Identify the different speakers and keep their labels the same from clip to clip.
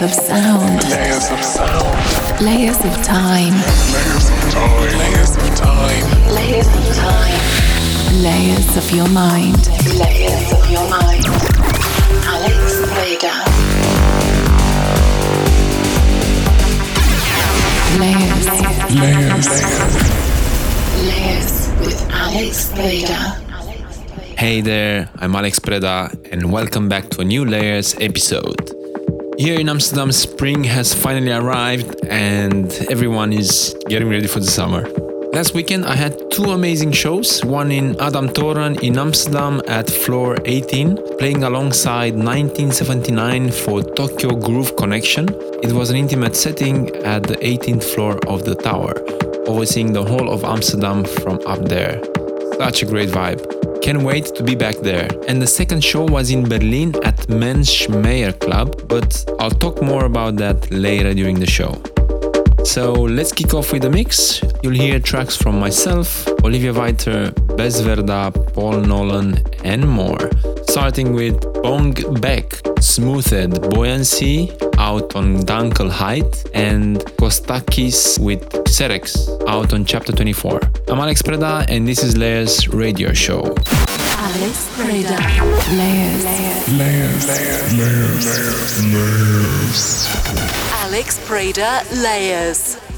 Speaker 1: Layers of sound.
Speaker 2: Layers of sound.
Speaker 1: Layers of time.
Speaker 2: Layers of time. Layers of time.
Speaker 1: Layers of time. Layers of your mind. Layers of your mind. Alex Vader. Layers.
Speaker 2: Layers.
Speaker 1: Layers with Alex Vader.
Speaker 3: Hey there, I'm Alex Preda, and welcome back to a new Layers episode. Here in Amsterdam, spring has finally arrived, and everyone is getting ready for the summer. Last weekend, I had two amazing shows one in A'DAM Toren in Amsterdam at floor 18, playing alongside 1979 for Tokyo Groove Connection. It was an intimate setting at the 18th floor of the tower, overseeing the whole of Amsterdam from up there. Such a great vibe. Can't wait to be back there. And the second show was in Berlin at Mensch Meier Club, but I'll talk more about that later during the show. So let's kick off with the mix. You'll hear tracks from myself, Olivier Weiter, Bez Verda, Paul Nolan, and more. Starting with Bong Beck, Smoothed Buoyancy, out on Dunkel Height, and Kostakis with Serex, out on Chapter 24. I'm Alex Preda, and this is Layers Radio Show.
Speaker 1: Alex Vader. Layers.
Speaker 2: Layers. Layers. Layers.
Speaker 4: Alex Preda Layers.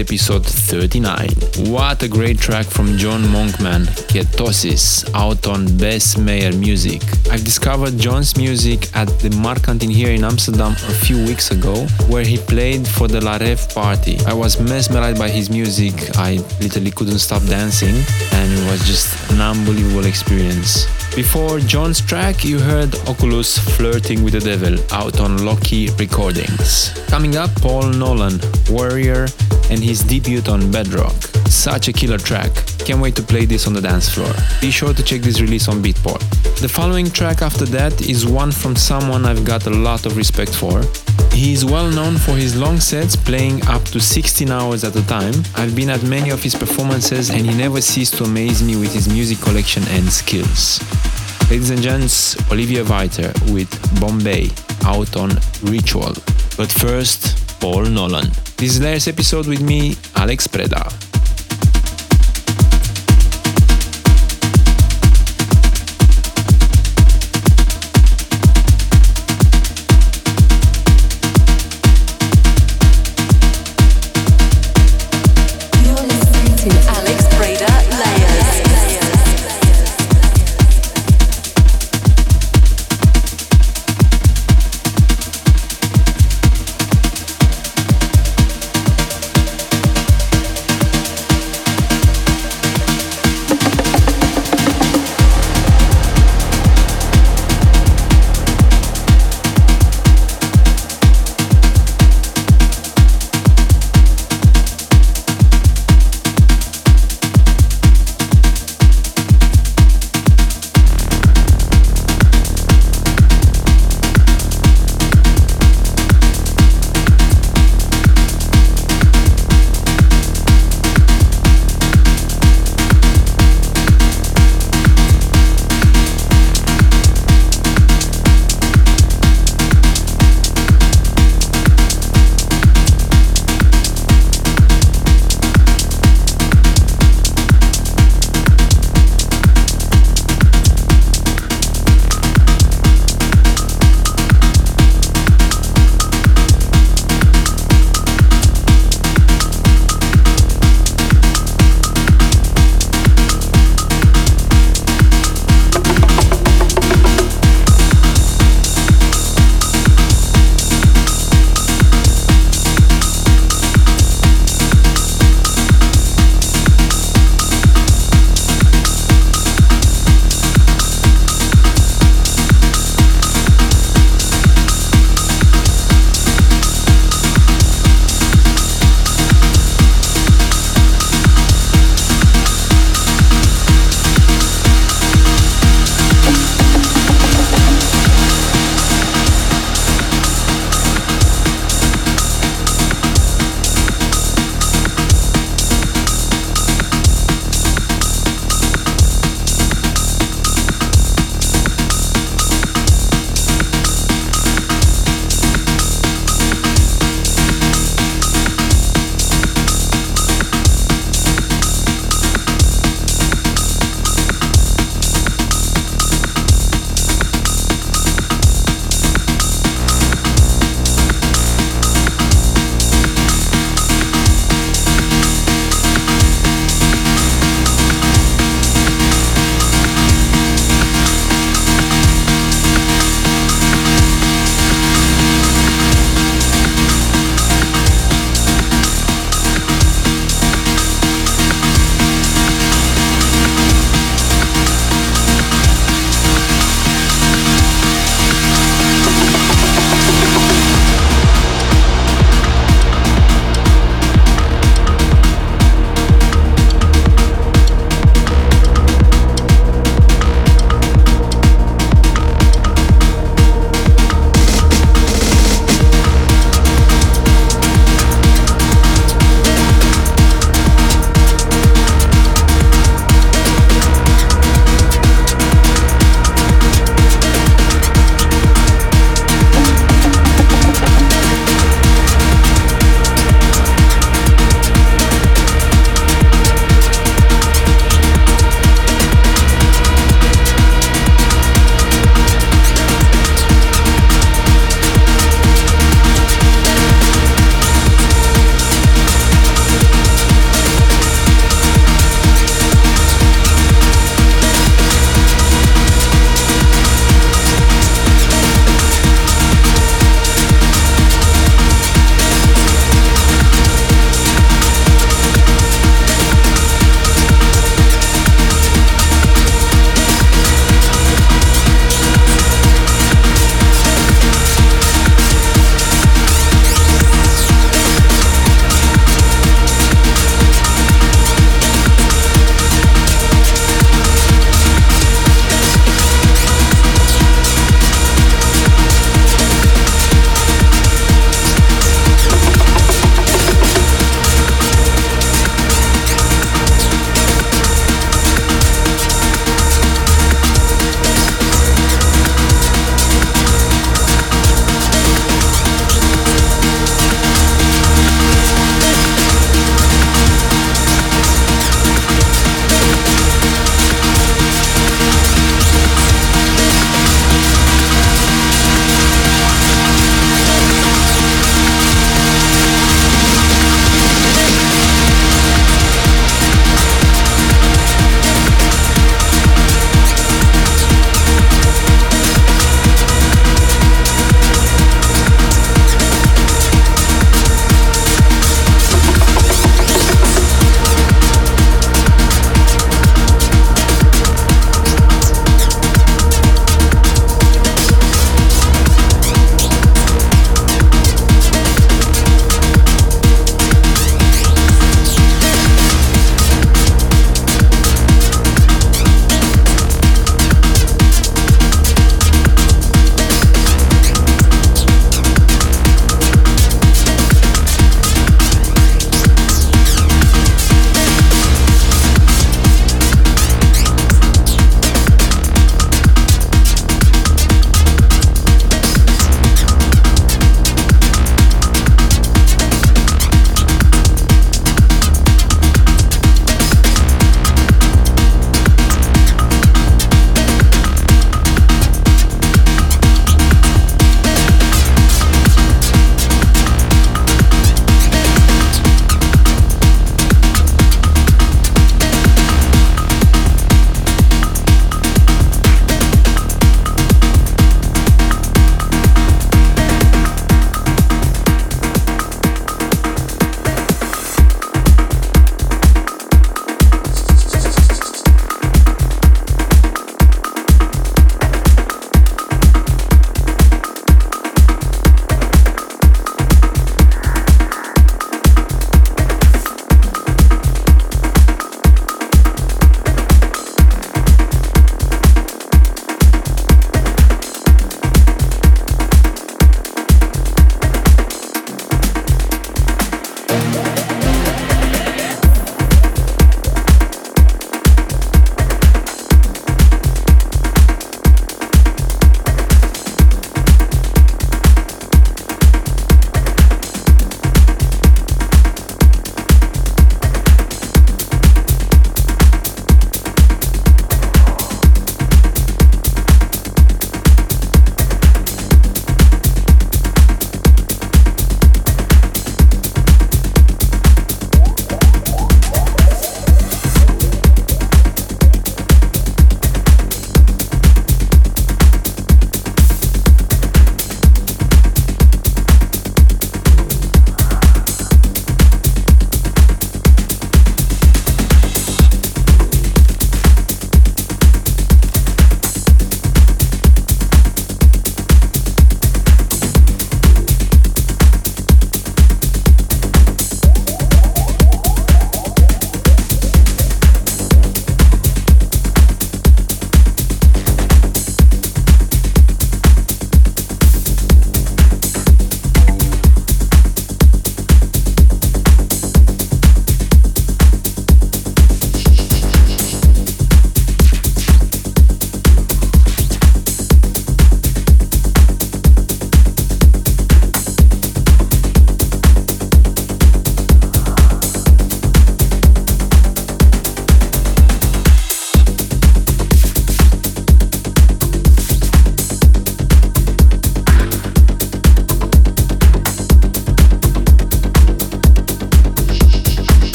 Speaker 3: Episode 39. What a great track from John Monkman, Ketosis, out on Best Mayer Music. I've discovered John's music at the Marktkantine here in Amsterdam a few weeks ago, where he played for the La Rev party. I was mesmerized by his music, I literally couldn't stop dancing, and it was just an unbelievable experience. Before John's track, you heard Oculus flirting with the devil out on Loki Recordings. Coming up, Paul Nolan, Warrior, and his debut on Bedrock. Such a killer track. Can't wait to play this on the dance floor. Be sure to check this release on Beatport. The following track after that is one from someone I've got a lot of respect for. He is well known for his long sets playing up to 16 hours at a time. I've been at many of his performances and he never ceased to amaze me with his music collection and skills. Ladies and gents, Olivier Weiter with Bombay out on Ritual. But first, Paul Nolan. This is Layers episode with me, Alex. Preda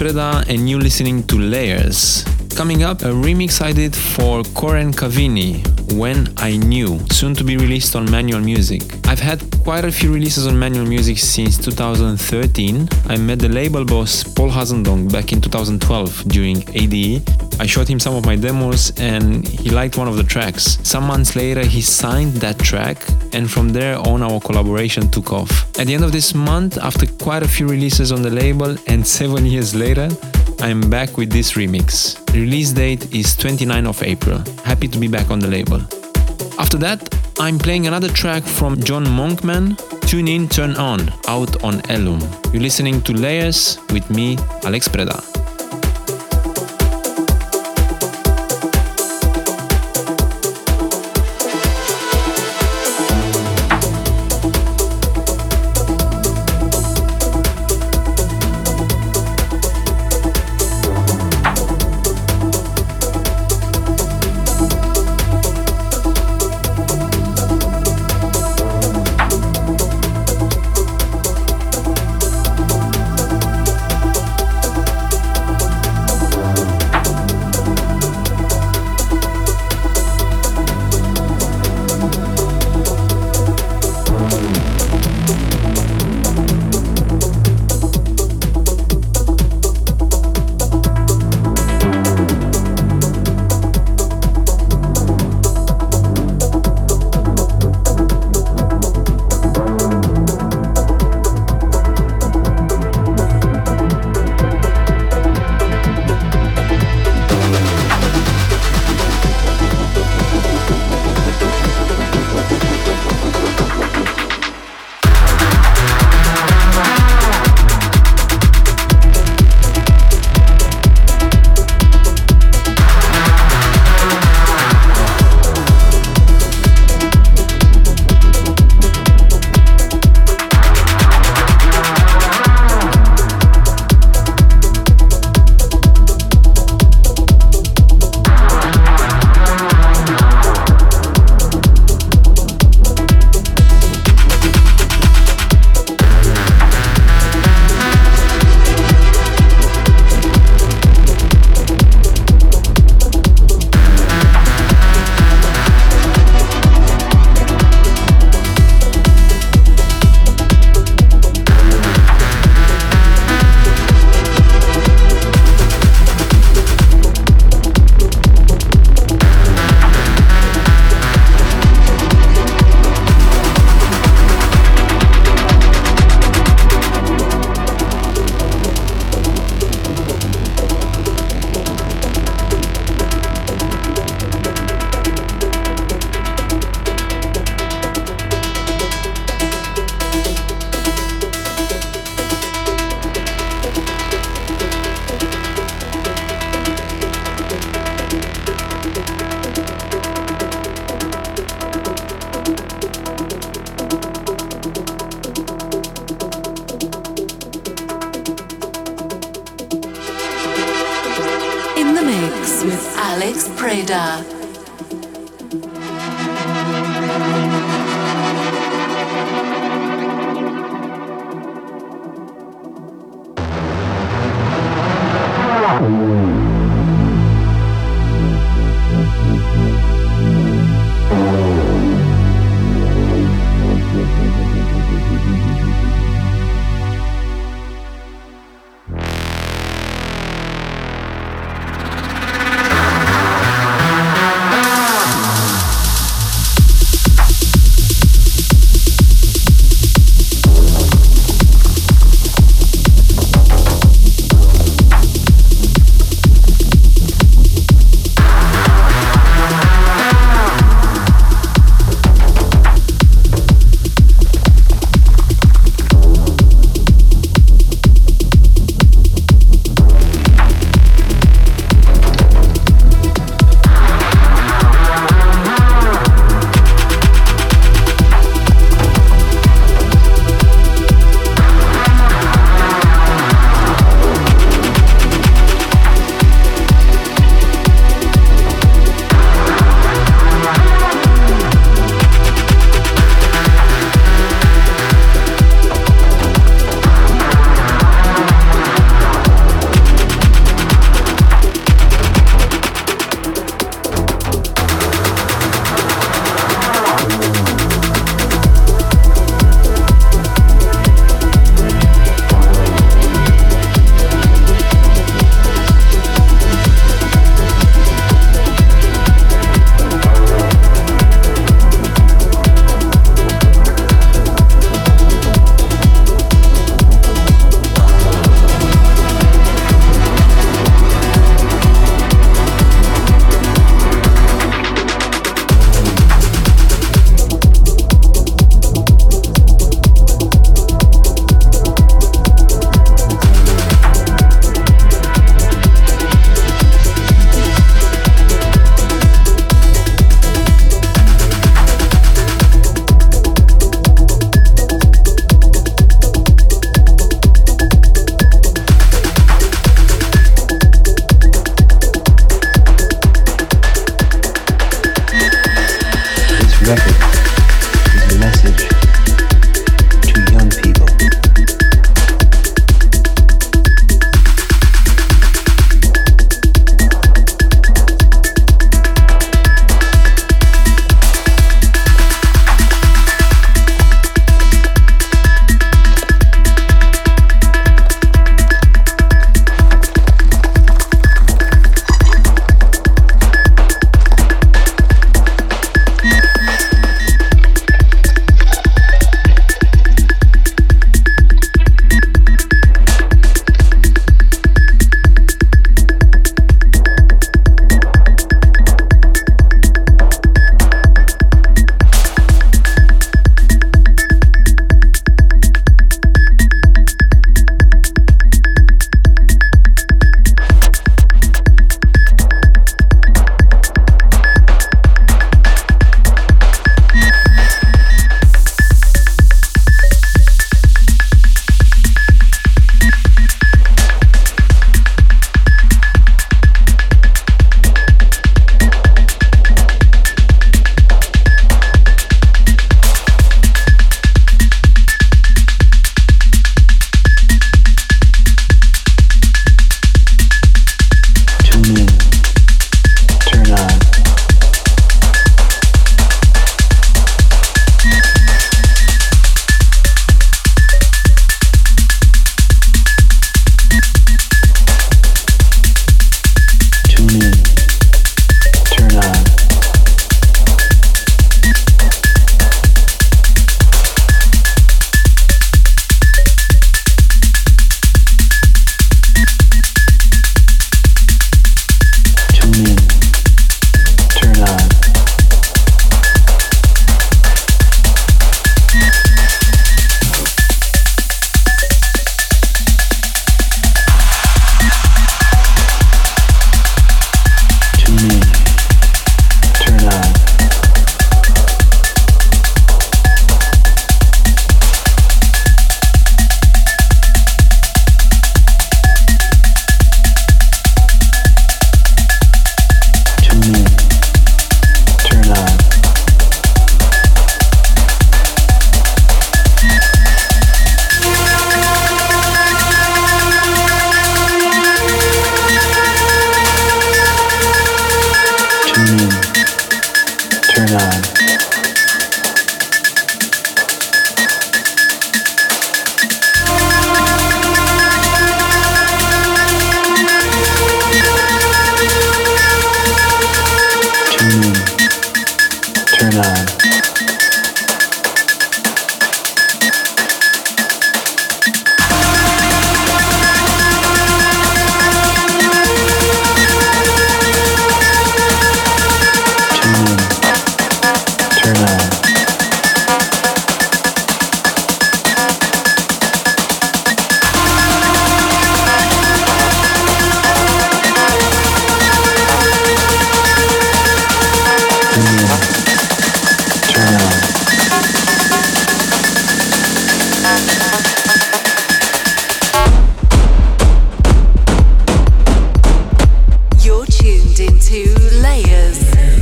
Speaker 3: And you're listening to Layers. Coming up, a remix I did for Coren Cavini, When I Knew, soon to be released on Manual Music. I've had quite a few releases on Manual Music since 2013. I met the label boss Paul Hazendonk back in 2012 during ADE. I showed him some of my demos and he liked one of the tracks. Some months later, he signed that track, and from there on, our collaboration took off. At the end of this month, after quite a few releases on the label, and seven years later, I'm back with this remix. Release date is 29 of April. Happy to be back on the label. After that, I'm playing another track from John Monkman, Tune In, Turn On, out on Elum. You're listening to Layers with me, Alex Preda.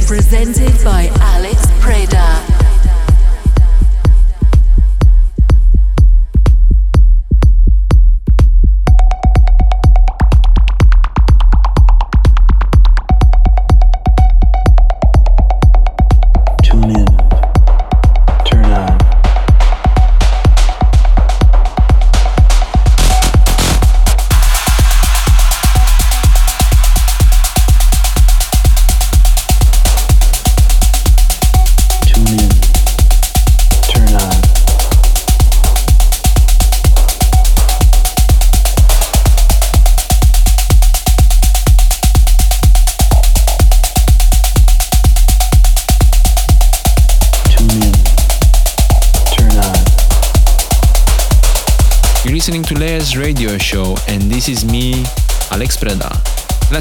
Speaker 4: Presented by Alex Preda.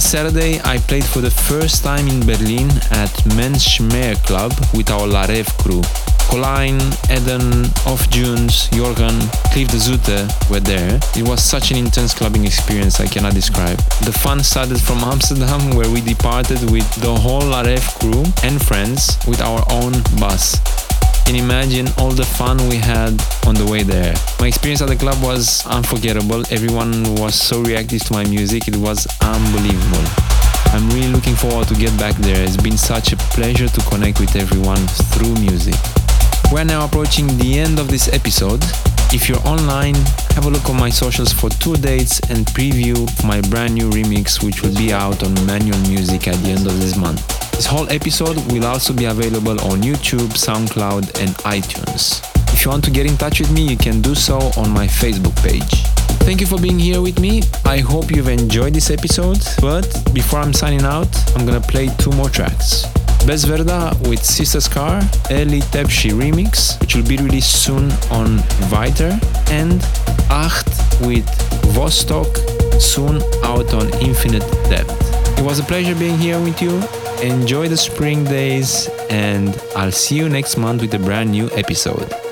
Speaker 3: Saturday I played for the first time in Berlin at Men's Club with our Larev crew. Colin, Eden, Off Junes, Jorgen, Cliff de Zoete were there. It was such an intense clubbing experience I cannot describe. The fun started from Amsterdam where we departed with the whole Larev crew and friends with our own bus can imagine all the fun we had on the way there. My experience at the club was unforgettable. Everyone was so reactive to my music, it was unbelievable. I'm really looking forward to get back there. It's been such a pleasure to connect with everyone through music. We're now approaching the end of this episode. If you're online, have a look on my socials for tour dates and preview my brand new remix, which will be out on Manual Music at the end of this month. This whole episode will also be available on YouTube, SoundCloud, and iTunes. If you want to get in touch with me, you can do so on my Facebook page. Thank you for being here with me. I hope you've enjoyed this episode. But before I'm signing out, I'm gonna play two more tracks. Bezverda with Sister Scar, Eli Tepshi remix, which will be released soon on Viter, and Acht with Vostok, soon out on Infinite Depth. It was a pleasure being here with you. Enjoy the spring days, and I'll see you next month with a brand new episode.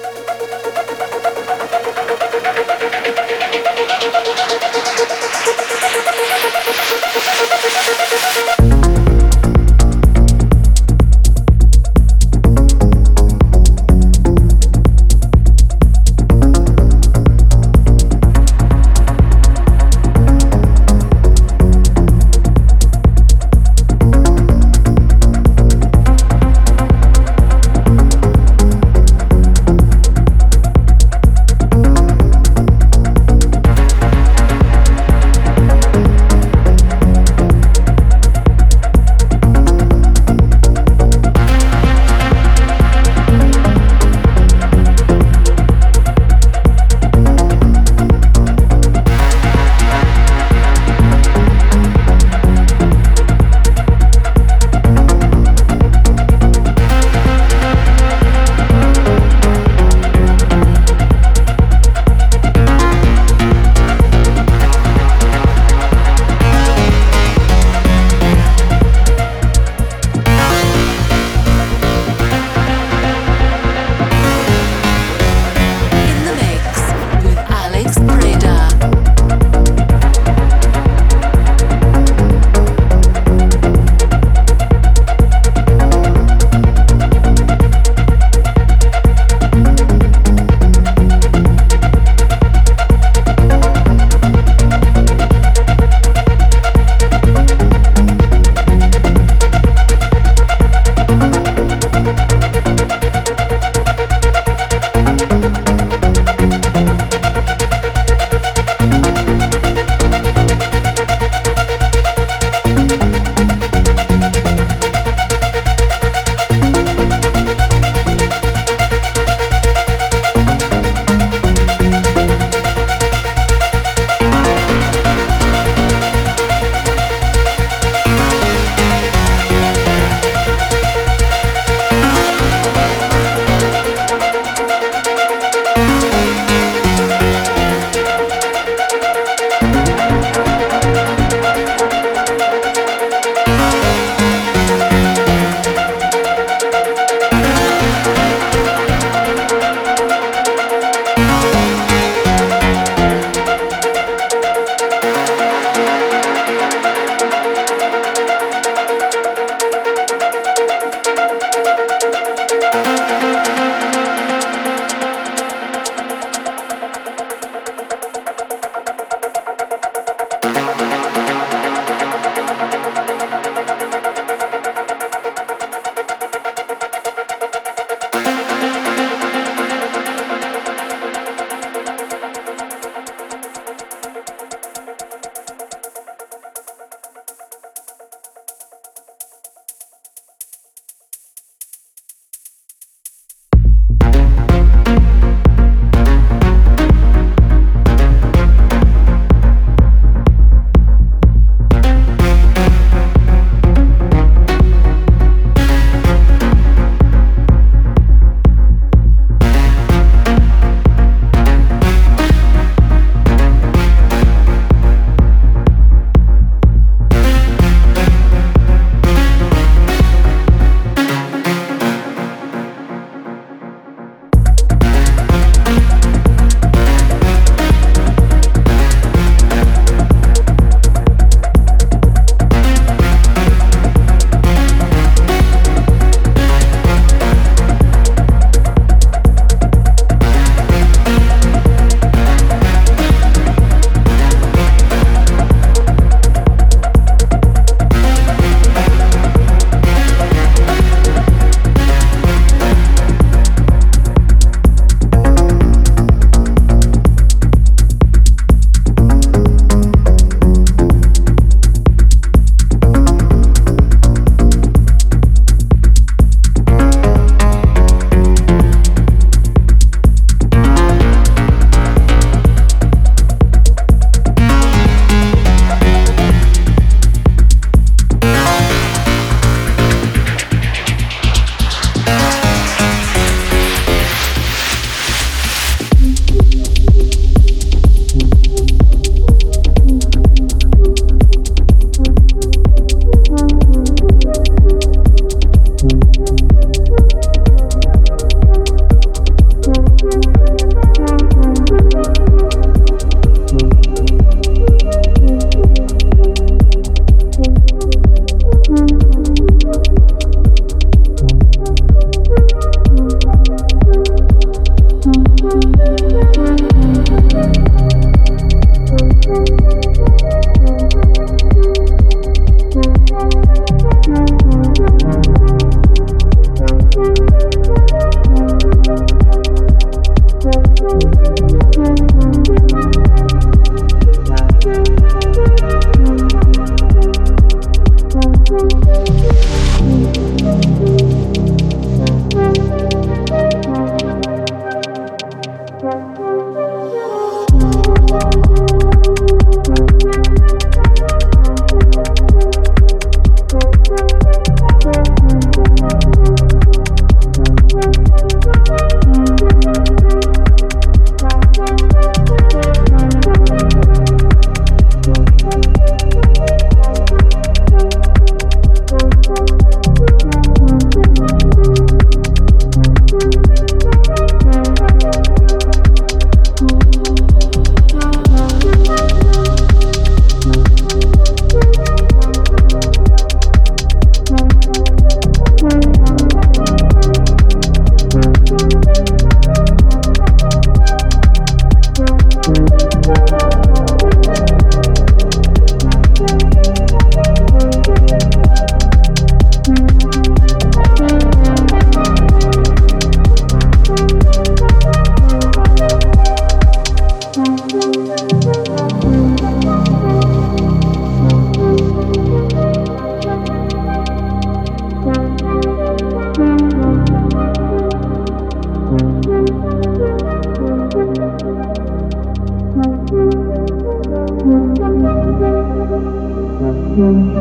Speaker 3: Thank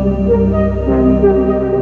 Speaker 3: you.